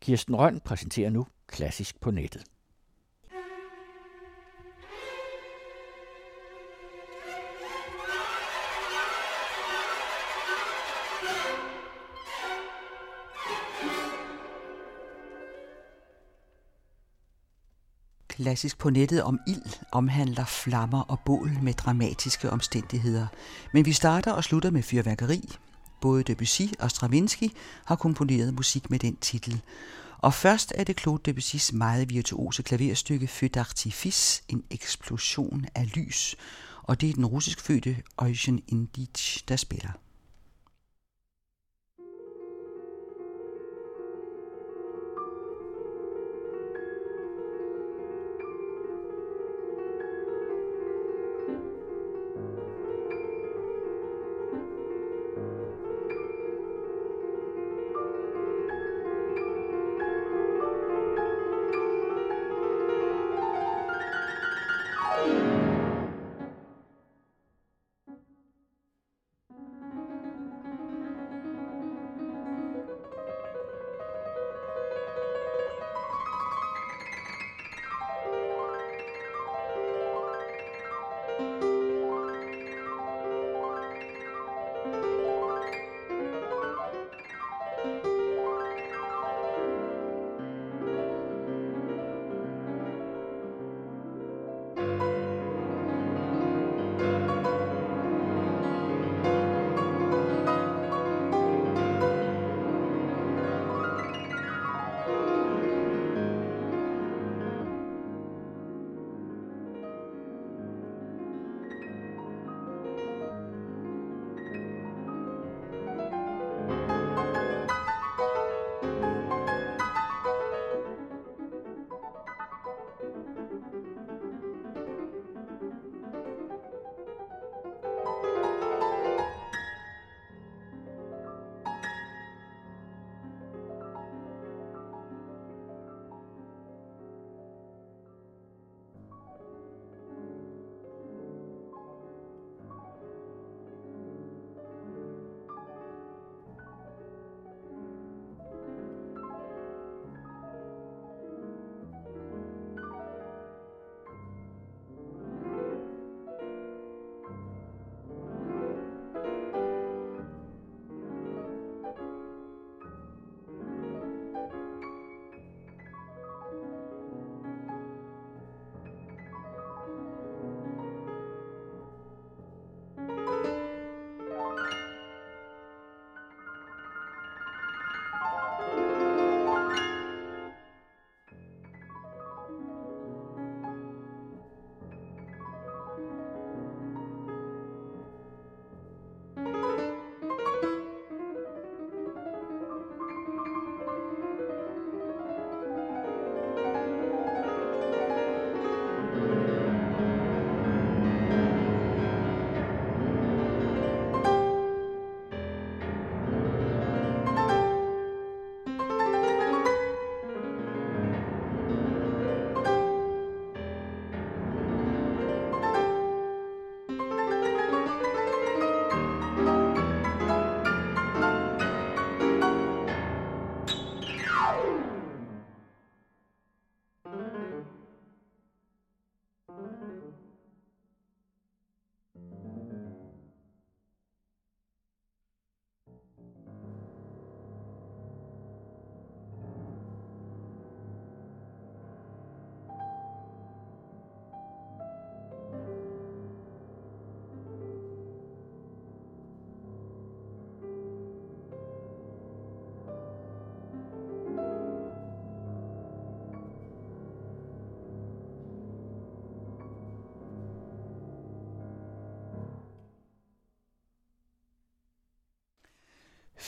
Kirsten Røn præsenterer nu Klassisk på nettet. Klassisk på nettet om ild omhandler flammer og bål med dramatiske omstændigheder. Men vi starter og slutter med fyrværkeri. Både Debussy og Stravinsky har komponeret musik med den titel. Og først er det Claude Debussys meget virtuose klaverstykke Feu d'artifice, en eksplosion af lys. Og det er den russisk fødte Eugen Indich, der spiller.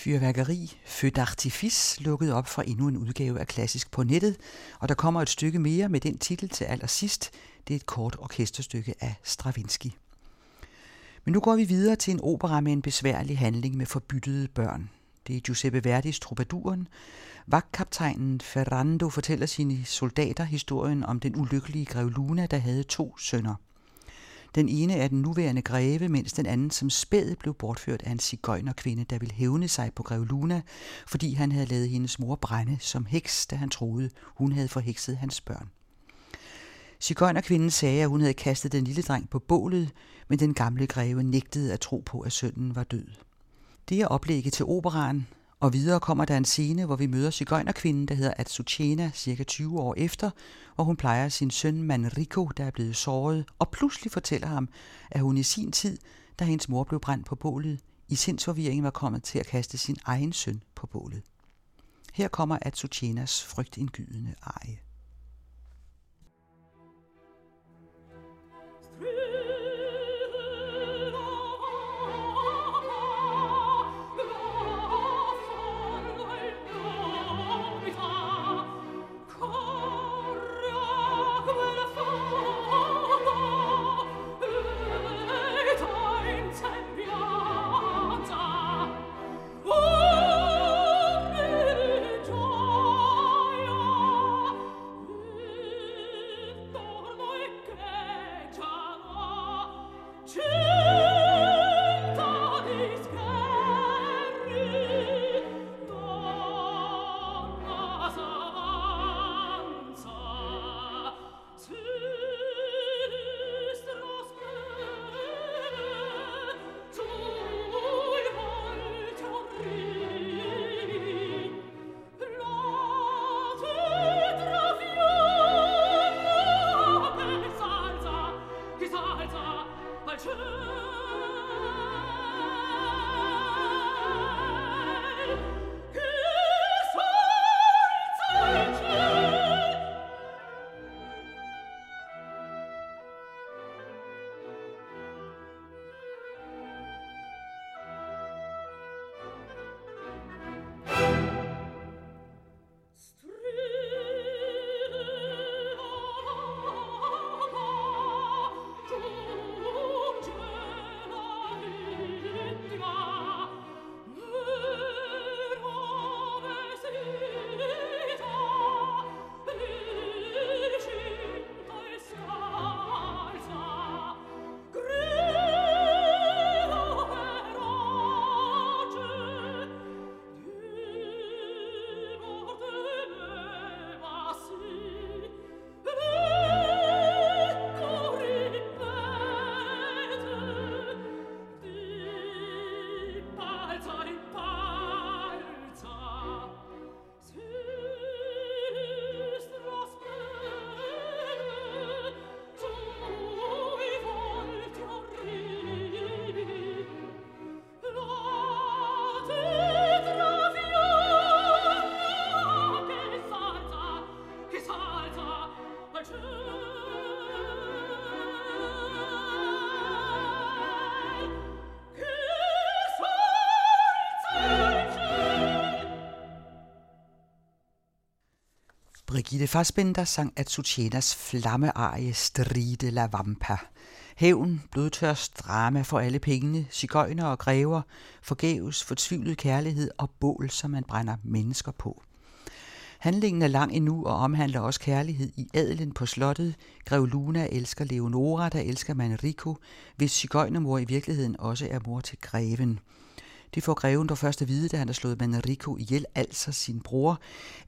Fyrværkeri, Feu d'artifice, lukket op for endnu en udgave af Klassisk på nettet, og der kommer et stykke mere med den titel til allersidst. Det er et kort orkesterstykke af Stravinsky. Men nu går vi videre til en opera med en besværlig handling med forbyttede børn. Det er Giuseppe Verdis Troubaduren. Vagtkaptajnen Ferrando fortæller sine soldater historien om den ulykkelige grev Luna, der havde to sønner. Den ene er den nuværende greve, mens den anden som spæd blev bortført af en cigøjnerkvinde, der ville hævne sig på Grev Luna, fordi han havde lavet hendes mor brænde som heks, da han troede, hun havde forhekset hans børn. Cigøjnerkvinden sagde, at hun havde kastet den lille dreng på bålet, men den gamle greve nægtede at tro på, at sønnen var død. Det er oplægget til operaen, og videre kommer der en scene, hvor vi møder cigøjnerkvinden, der hedder Atsuchena, cirka 20 år efter, hvor hun plejer sin søn Manrico, der er blevet såret, og pludselig fortæller ham, at hun i sin tid, da hendes mor blev brændt på bålet, i sindsforvirringen var kommet til at kaste sin egen søn på bålet. Her kommer Atsuchenas frygtindgydende eje. Birgitte Fassbender sang Azucenas flammearie Stride la Vampa. Hævn, blodtørst, drama for alle pengene, cigøjner og græver, forgæves, fortvivlet kærlighed og bål, som man brænder mennesker på. Handlingen er lang endnu og omhandler også kærlighed i adelen på slottet. Grev Luna elsker Leonora, der elsker Manrico, hvis cigøjnermor i virkeligheden også er mor til greven. Det får greven dog først at vide, da han har slået Manrico ihjel, altså sin bror,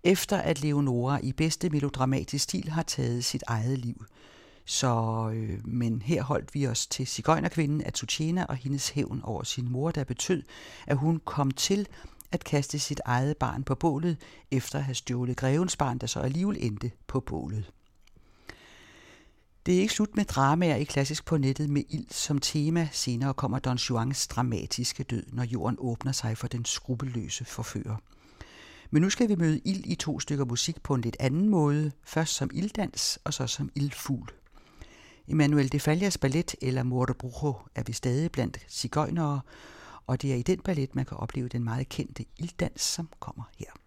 efter at Leonora i bedste melodramatisk stil har taget sit eget liv. Så, øh, men her holdt vi os til cigøjnerkvinden Atuchena og hendes hævn over sin mor, der betød, at hun kom til at kaste sit eget barn på bålet, efter at have stjålet grevens barn, der så alligevel endte på bålet. Det er ikke slut med dramaer i klassisk på nettet med ild som tema. Senere kommer Don Juans dramatiske død, når jorden åbner sig for den skrupelløse forfører. Men nu skal vi møde ild i to stykker musik på en lidt anden måde. Først som ilddans, og så som ildfugl. Emmanuel de Fallas ballet eller Morrebrujo er vi stadig blandt cigøjnere, og det er i den ballet, man kan opleve den meget kendte ilddans, som kommer her.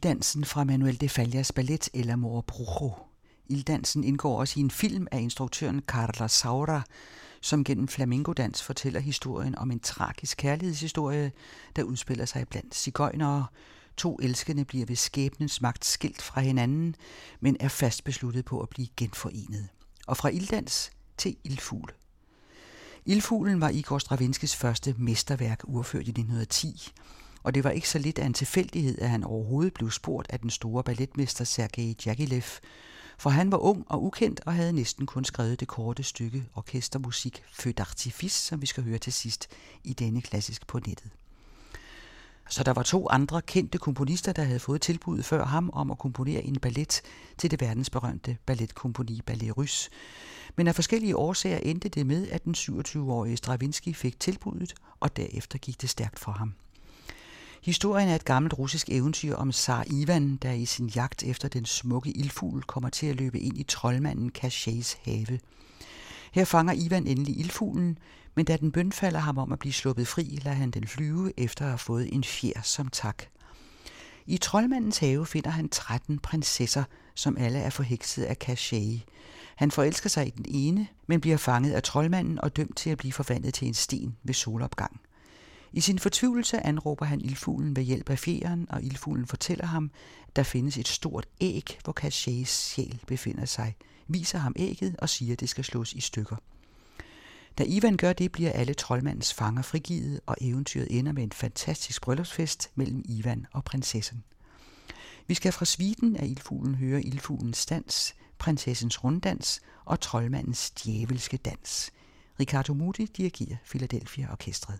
Ilddansen fra Manuel de Fallas ballet eller Mor Brujo. Ilddansen indgår også i en film af instruktøren Carla Saura, som gennem flamingodans fortæller historien om en tragisk kærlighedshistorie, der udspiller sig blandt cigøjnere. To elskende bliver ved skæbnens magt skilt fra hinanden, men er fast besluttet på at blive genforenet. Og fra ilddans til ildfugl. Ildfuglen var Igor Stravinskys første mesterværk, urført i 1910, og det var ikke så lidt af en tilfældighed, at han overhovedet blev spurgt af den store balletmester Sergej Djagilev, for han var ung og ukendt og havde næsten kun skrevet det korte stykke orkestermusik Feu d'Artifice, som vi skal høre til sidst i denne klassisk på nettet. Så der var to andre kendte komponister, der havde fået tilbuddet før ham om at komponere en ballet til det verdensberømte balletkomponi Ballet Russe. Men af forskellige årsager endte det med, at den 27-årige Stravinsky fik tilbuddet, og derefter gik det stærkt for ham. Historien er et gammelt russisk eventyr om Tsar Ivan, der i sin jagt efter den smukke ildfugl kommer til at løbe ind i troldmanden Kashays have. Her fanger Ivan endelig ildfuglen, men da den bønfalder ham om at blive sluppet fri, lader han den flyve efter at have fået en fjer som tak. I troldmandens have finder han 13 prinsesser, som alle er forhekset af Kashay. Han forelsker sig i den ene, men bliver fanget af troldmanden og dømt til at blive forvandlet til en sten ved solopgang. I sin fortvivlelse anråber han ildfuglen ved hjælp af fjeren, og ildfuglen fortæller ham, at der findes et stort æg, hvor Cachets sjæl befinder sig, viser ham ægget og siger, at det skal slås i stykker. Da Ivan gør det, bliver alle troldmandens fanger frigivet, og eventyret ender med en fantastisk bryllupsfest mellem Ivan og prinsessen. Vi skal fra sviten af ildfuglen høre ildfuglens dans, prinsessens runddans og troldmandens djævelske dans. Ricardo Muti dirigerer Philadelphia Orkestret.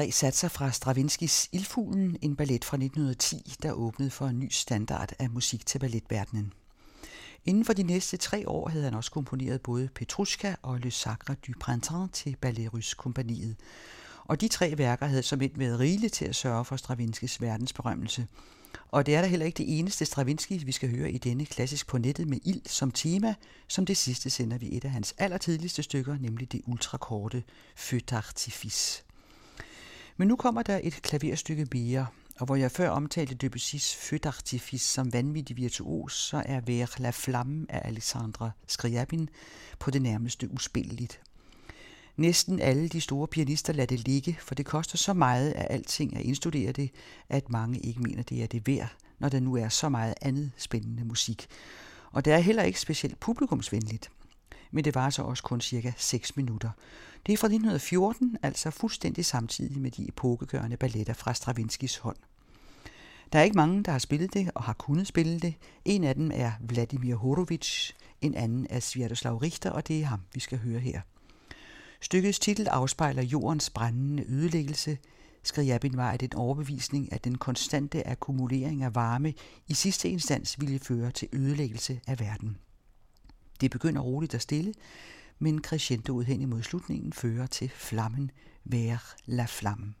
Tre satser fra Stravinskys Ildfuglen, en ballet fra 1910, der åbnede for en ny standard af musik til balletverdenen. Inden for de næste tre år havde han også komponeret både Petrushka og Le Sacre du Printemps til Ballet kompaniet. Og de tre værker havde som et været rigeligt til at sørge for Stravinskys verdensberømmelse. Og det er da heller ikke det eneste Stravinsky, vi skal høre i denne klassisk på nettet med ild som tema. Som det sidste sender vi et af hans allertidligste stykker, nemlig det ultrakorte Feu d'artifice. Men nu kommer der et klaverstykke mere, og hvor jeg før omtalte Debussy's Feu d'artifice som vanvittig virtuos, så er Vers la flamme af Alexandra Scriabin på det nærmeste uspilleligt. Næsten alle de store pianister lader det ligge, for det koster så meget af alting at indstudere det, at mange ikke mener, det er det værd, når der nu er så meget andet spændende musik. Og det er heller ikke specielt publikumsvenligt men det var så også kun cirka 6 minutter. Det er fra 1914, altså fuldstændig samtidig med de epokegørende balletter fra Stravinskis hånd. Der er ikke mange, der har spillet det og har kunnet spille det. En af dem er Vladimir Horowitz, en anden er Sviatoslav Richter, og det er ham, vi skal høre her. Stykkets titel afspejler jordens brændende ødelæggelse. Skriabin var af den overbevisning, at den konstante akkumulering af varme i sidste instans ville føre til ødelæggelse af verden. Det begynder roligt og stille, men crescendoet hen imod slutningen fører til flammen Vær la flamme.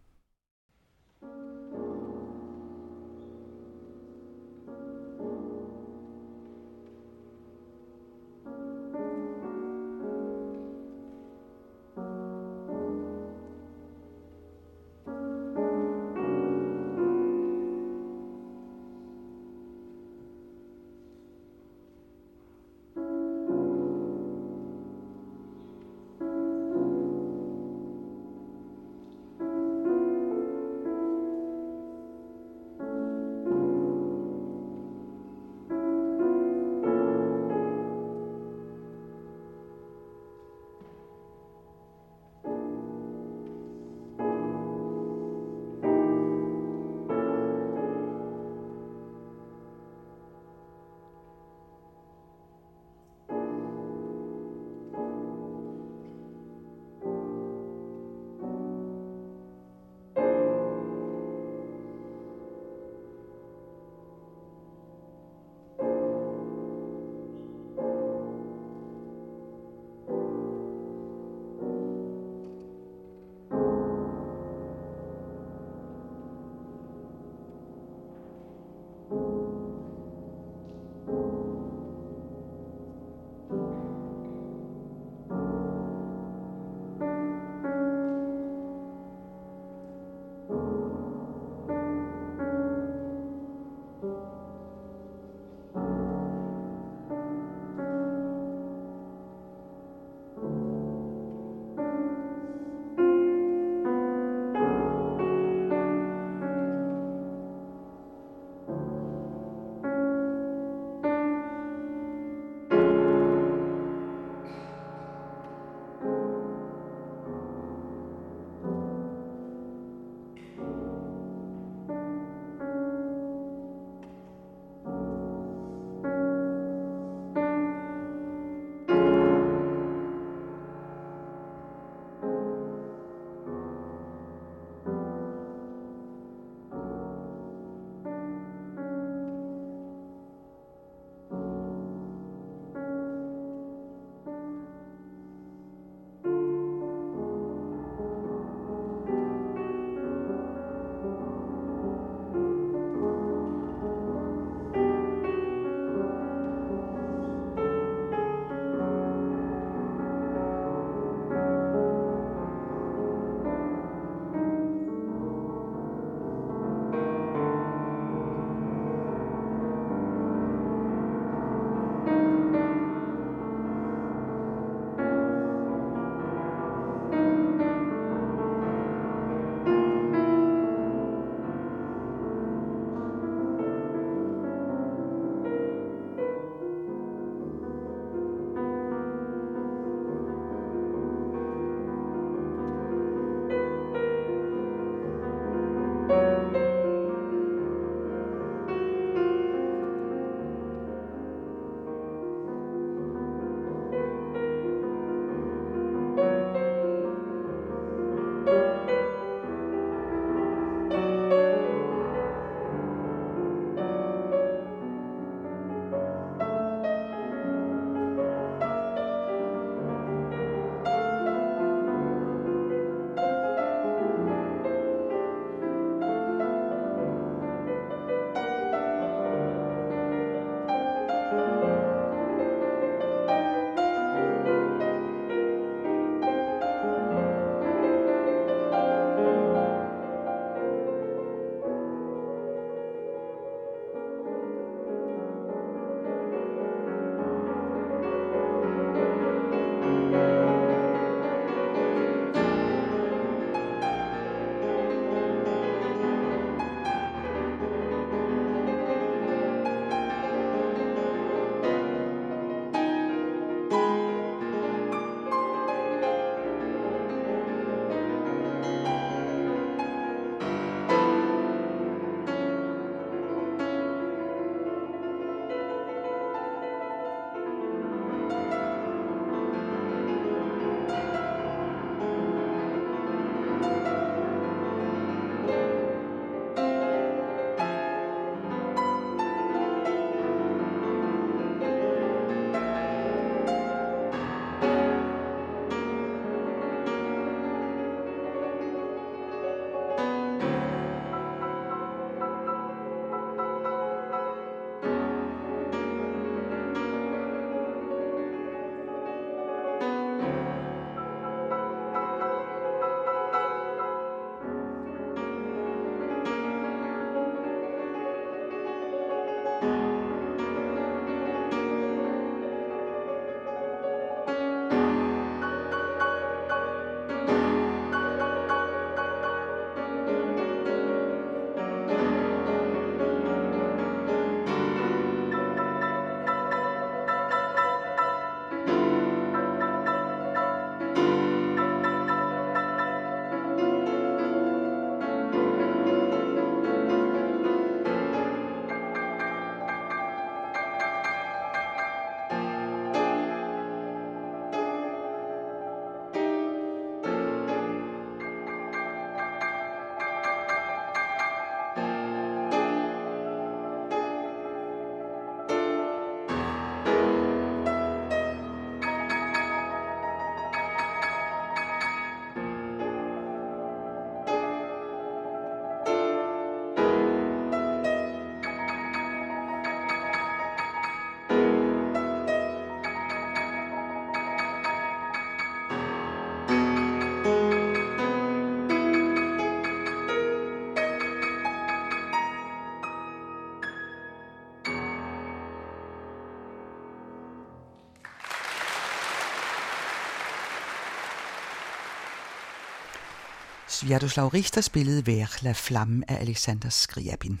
Sviatoslav Richter spillede Vær la flamme af Alexander Skriabin.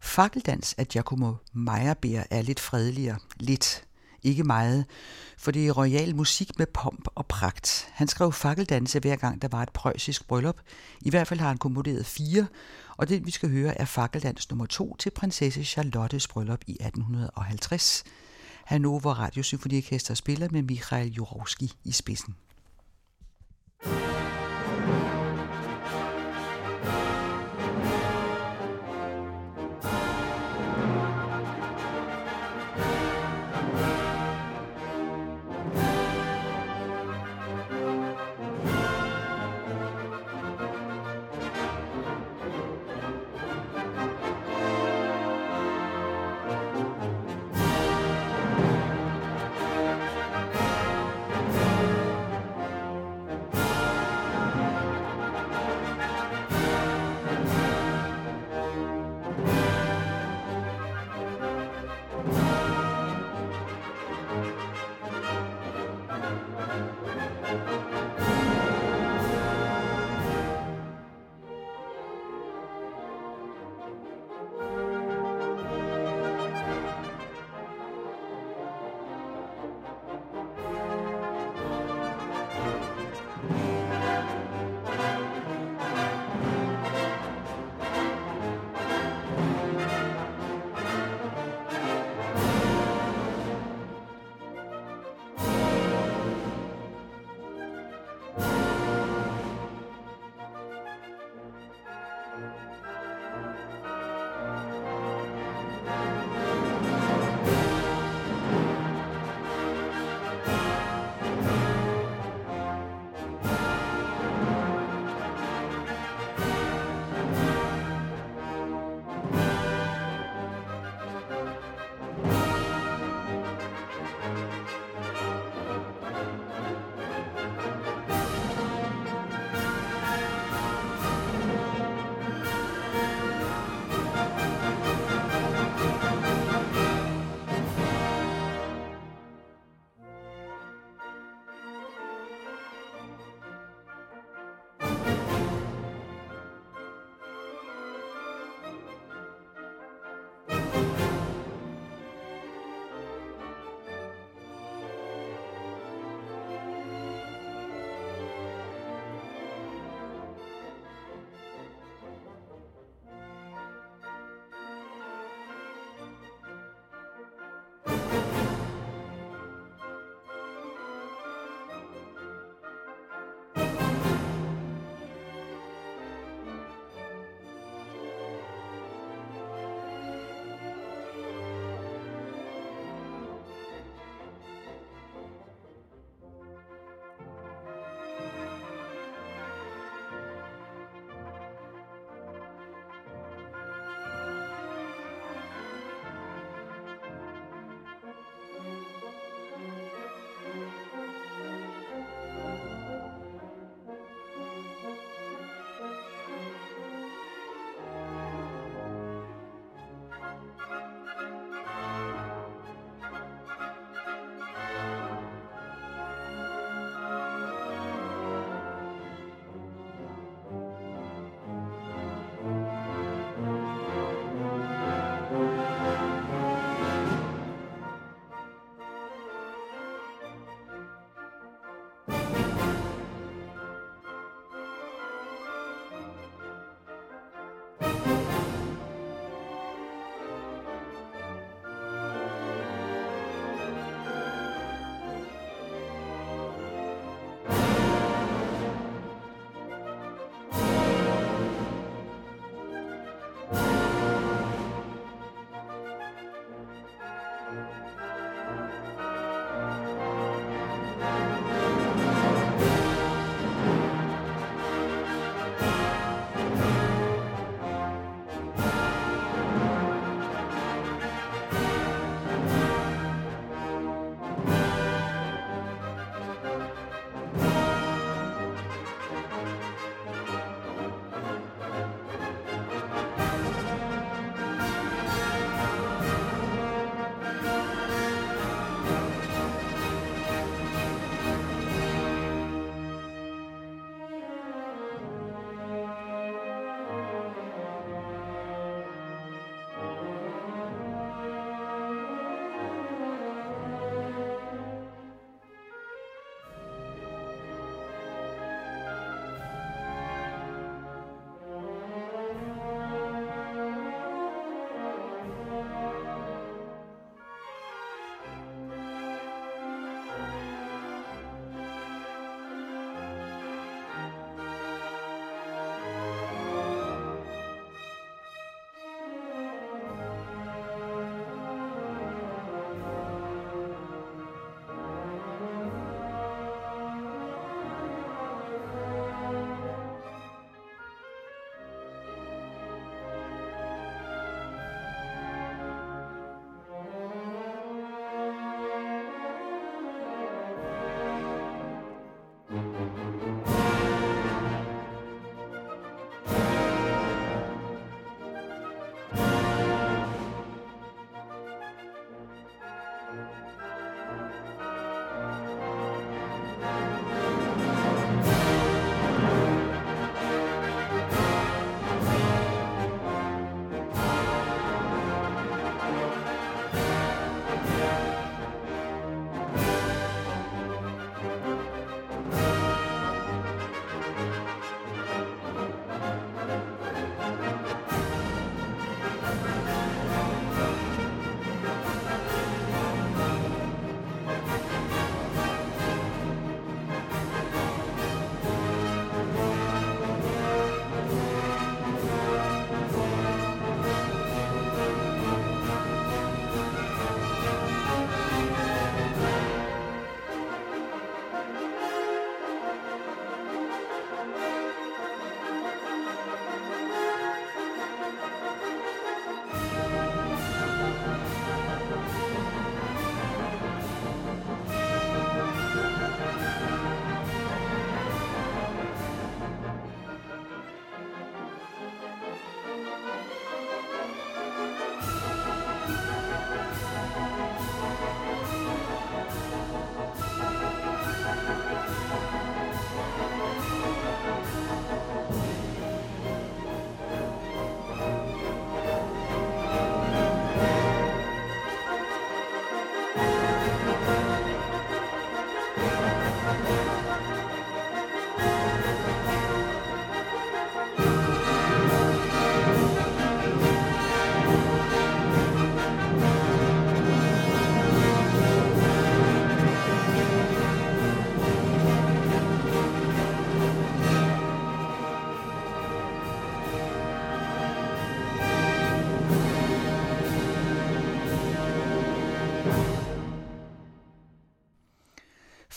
Fakkeldans af Giacomo Meyerbeer er lidt fredeligere. Lidt. Ikke meget. For det er royal musik med pomp og pragt. Han skrev fakkeldanse hver gang der var et preussisk bryllup. I hvert fald har han komponeret fire, og det vi skal høre er fakkeldans nummer to til prinsesse Charlottes bryllup i 1850. Hannover Radiosymfoniorkester spiller med Mikhail Jurovski i spidsen.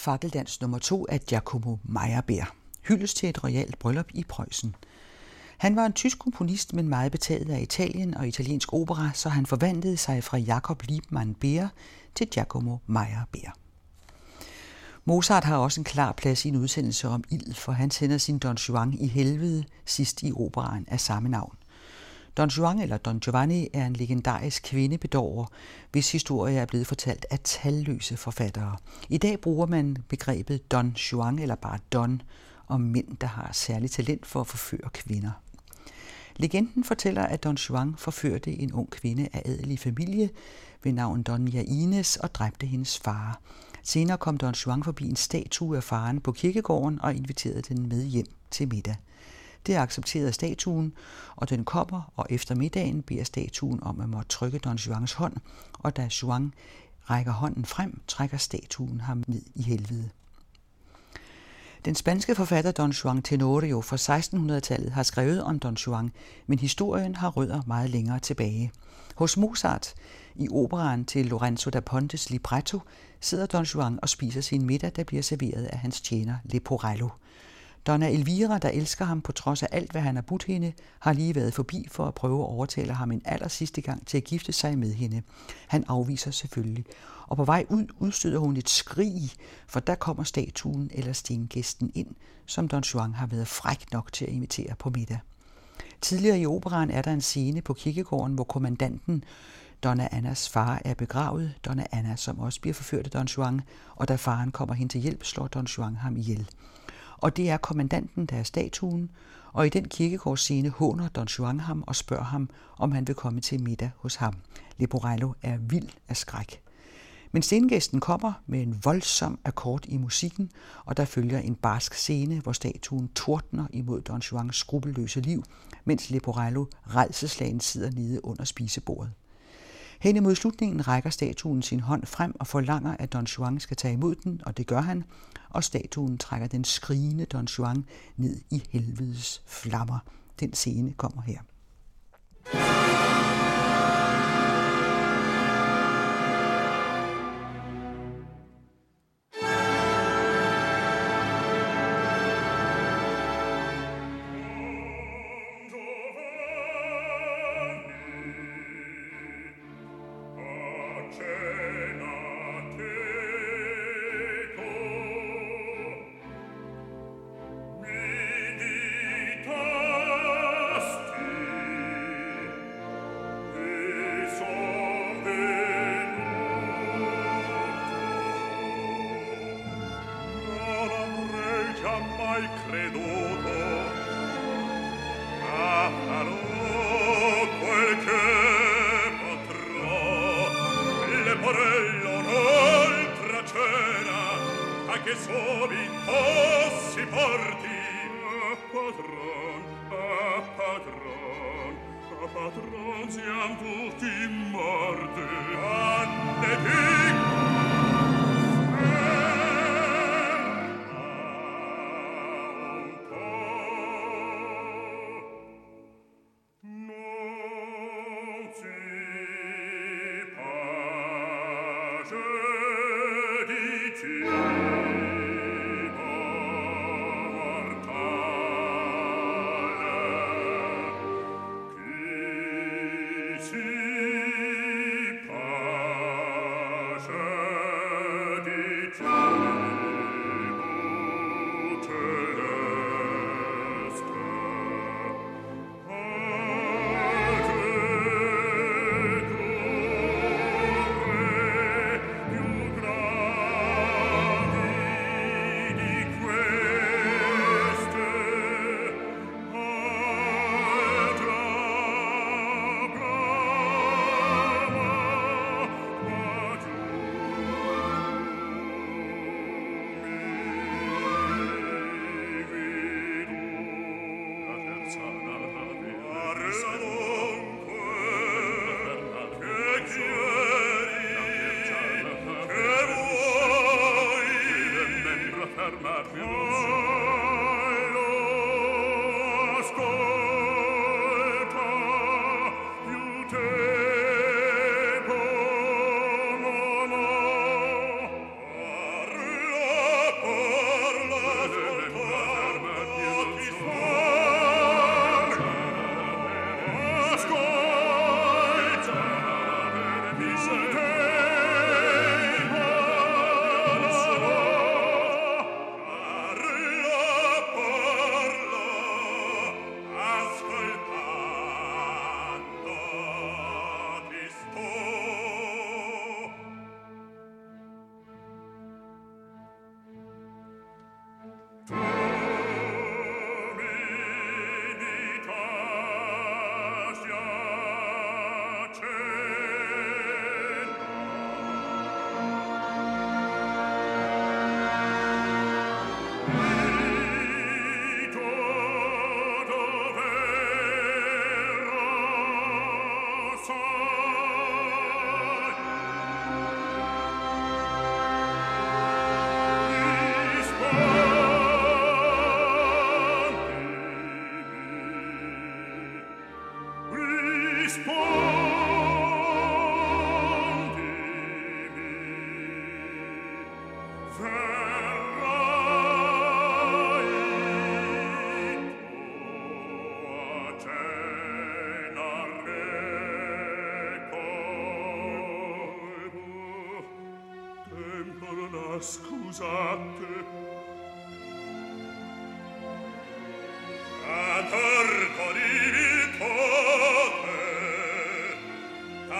Fakkeldans nummer to af Giacomo Meyerbeer. Hyldes til et royalt bryllup i Preussen. Han var en tysk komponist, men meget betaget af Italien og italiensk opera, så han forvandlede sig fra Jakob Liebmann Beer til Giacomo Meyerbeer. Mozart har også en klar plads i en udsendelse om ild, for han sender sin Don Juan i helvede sidst i operaen af samme navn. Don Juan eller Don Giovanni er en legendarisk kvindebedårer, hvis historie er blevet fortalt af talløse forfattere. I dag bruger man begrebet Don Juan eller bare Don om mænd, der har særligt talent for at forføre kvinder. Legenden fortæller, at Don Juan forførte en ung kvinde af adelig familie ved navn Donia Ines og dræbte hendes far. Senere kom Don Juan forbi en statue af faren på kirkegården og inviterede den med hjem til middag. Det accepterede statuen, og den kommer, og efter middagen beder statuen om at måtte trykke Don Juans hånd, og da Juan rækker hånden frem, trækker statuen ham ned i helvede. Den spanske forfatter Don Juan Tenorio fra 1600-tallet har skrevet om Don Juan, men historien har rødder meget længere tilbage. Hos Mozart, i operaen til Lorenzo da Pontes libretto, sidder Don Juan og spiser sin middag, der bliver serveret af hans tjener Leporello. Donna Elvira, der elsker ham på trods af alt, hvad han har budt hende, har lige været forbi for at prøve at overtale ham en aller sidste gang til at gifte sig med hende. Han afviser selvfølgelig, og på vej ud udstøder hun et skrig, for der kommer statuen eller stengæsten ind, som Don Juan har været fræk nok til at invitere på middag. Tidligere i operan er der en scene på kirkegården, hvor kommandanten Donna Annas far er begravet, Donna Anna, som også bliver forført af Don Juan, og da faren kommer hen til hjælp, slår Don Juan ham ihjel. Og det er kommandanten, der er statuen, og i den kirkegårdsscene håner Don Juan ham og spørger ham, om han vil komme til middag hos ham. Leporello er vild af skræk. Men stengæsten kommer med en voldsom akkord i musikken, og der følger en barsk scene, hvor statuen tordner imod Don Juans skrupelløse liv, mens Leporello redselslagen sidder nede under spisebordet. Hen imod slutningen rækker statuen sin hånd frem og forlanger, at Don Juan skal tage imod den, og det gør han, og statuen trækker den skrigende Don Juan ned i helvedes flammer. Den scene kommer her. mai creduto. Ma farò quel che potrò. Le porello non tracera a che subito si porti. A padron a padron a padron siamo tutti morti. Anne di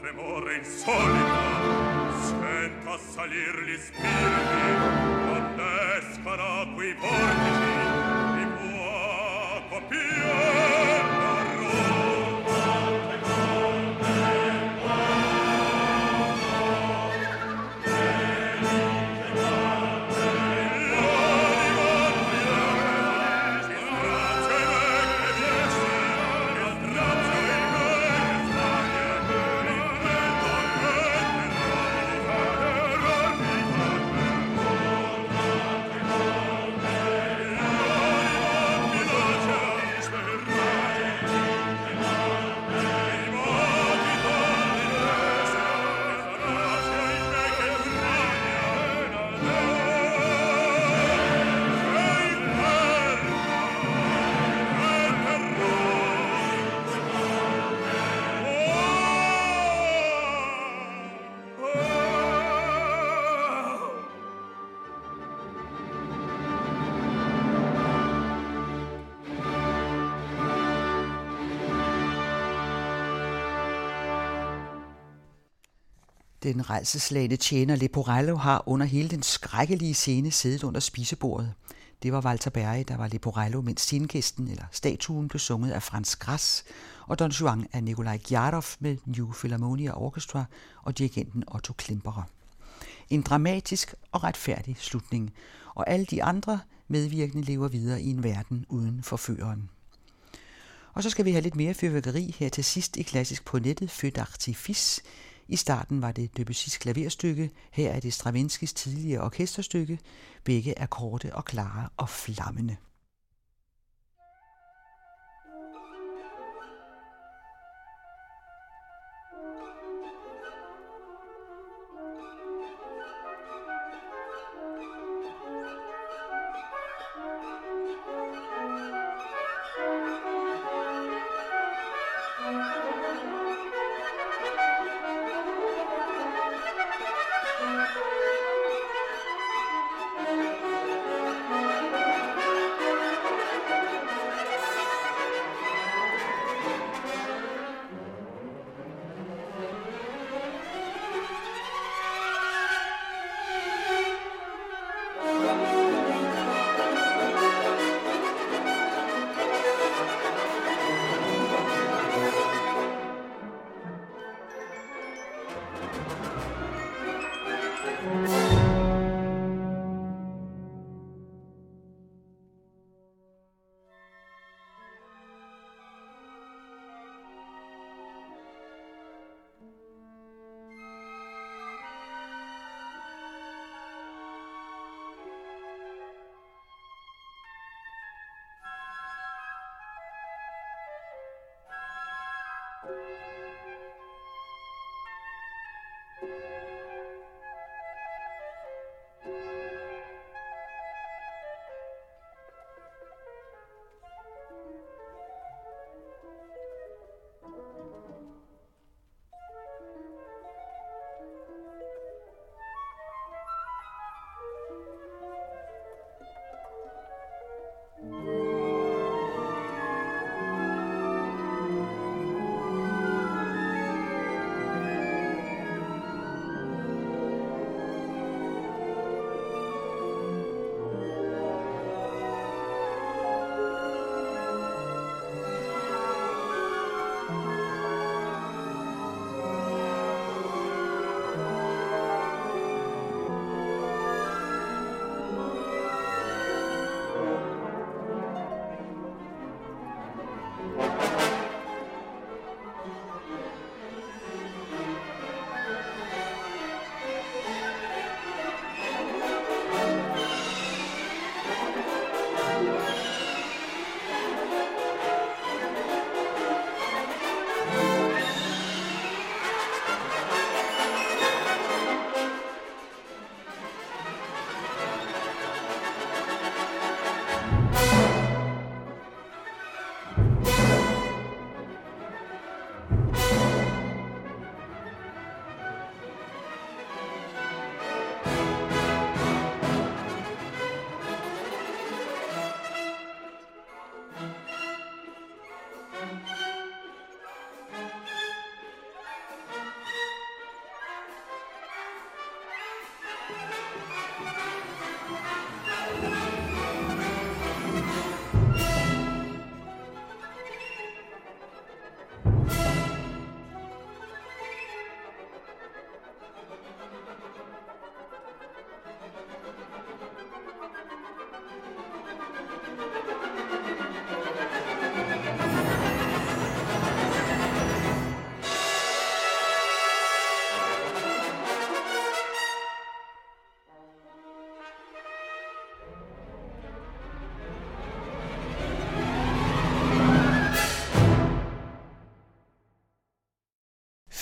tremore insolito sento assalir gli spiriti quando escano qui portici di fuoco pio Den rejseslagende tjener Leporello har under hele den skrækkelige scene siddet under spisebordet. Det var Walter Berge, der var Leporello, mens scenegæsten eller statuen blev sunget af Frans Gras, og Don Juan af Nikolaj Gjardov med New Philharmonia Orchestra og dirigenten Otto Klemperer. En dramatisk og retfærdig slutning, og alle de andre medvirkende lever videre i en verden uden forføreren. Og så skal vi have lidt mere fyrværkeri her til sidst i Klassisk på nettet, Født Artifice, i starten var det Debussy's klaverstykke, her er det Stravinskys tidligere orkesterstykke. Begge er korte og klare og flammende.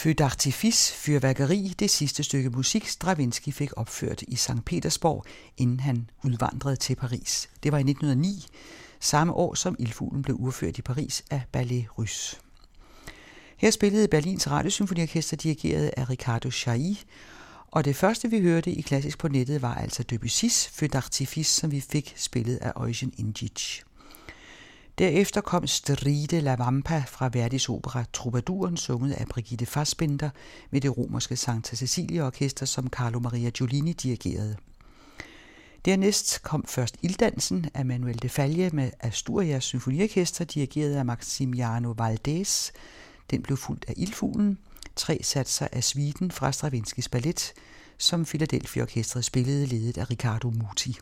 Feu d'artifice, fyrværkeri, det sidste stykke musik, Stravinsky fik opført i St. Petersborg, inden han udvandrede til Paris. Det var i 1909, samme år som Ildfuglen blev udført i Paris af Ballet Russe. Her spillede Berlins Radiosymfoniorkester dirigeret af Ricardo Chailly, og det første vi hørte i Klassisk på nettet var altså Debussy's Feu d'artifice, som vi fik spillet af Eugen Indjic. Derefter kom Stride la Vampa fra Verdis opera Troubadouren, sunget af Brigitte Fassbinder med det romerske Santa Cecilia Orkester, som Carlo Maria Giulini dirigerede. Dernæst kom først Ilddansen af Manuel de Falje med Asturias Symfoniorkester, dirigeret af Maximiano Valdés. Den blev fuldt af Ildfuglen, tre satser af sviten fra Stravinskis ballet, som Philadelphia Orkestret spillede ledet af Ricardo Muti.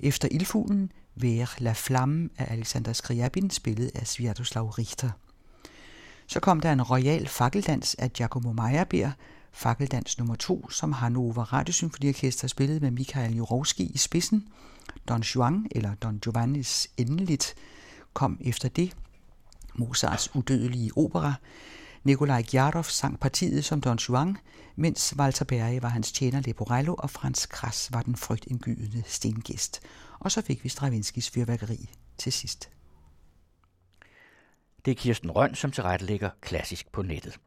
Efter Ildfuglen Vers la Flamme af Alexander Skriabin, spillet af Sviatoslav Richter. Så kom der en royal fakkeldans af Giacomo Meyerbeer, fakkeldans nummer 2, som Hannover Radiosymfoniorkester spillede med Michael Jurovski i spidsen. Don Juan, eller Don Giovannis endeligt, kom efter det. Mozarts udødelige opera. Nikolaj Gjardov sang partiet som Don Juan, mens Walter Berge var hans tjener Leporello, og Frans Kras var den frygtindgydende stengæst og så fik vi Stravinskis fyrværkeri til sidst. Det er Kirsten Røn, som tilrettelægger klassisk på nettet.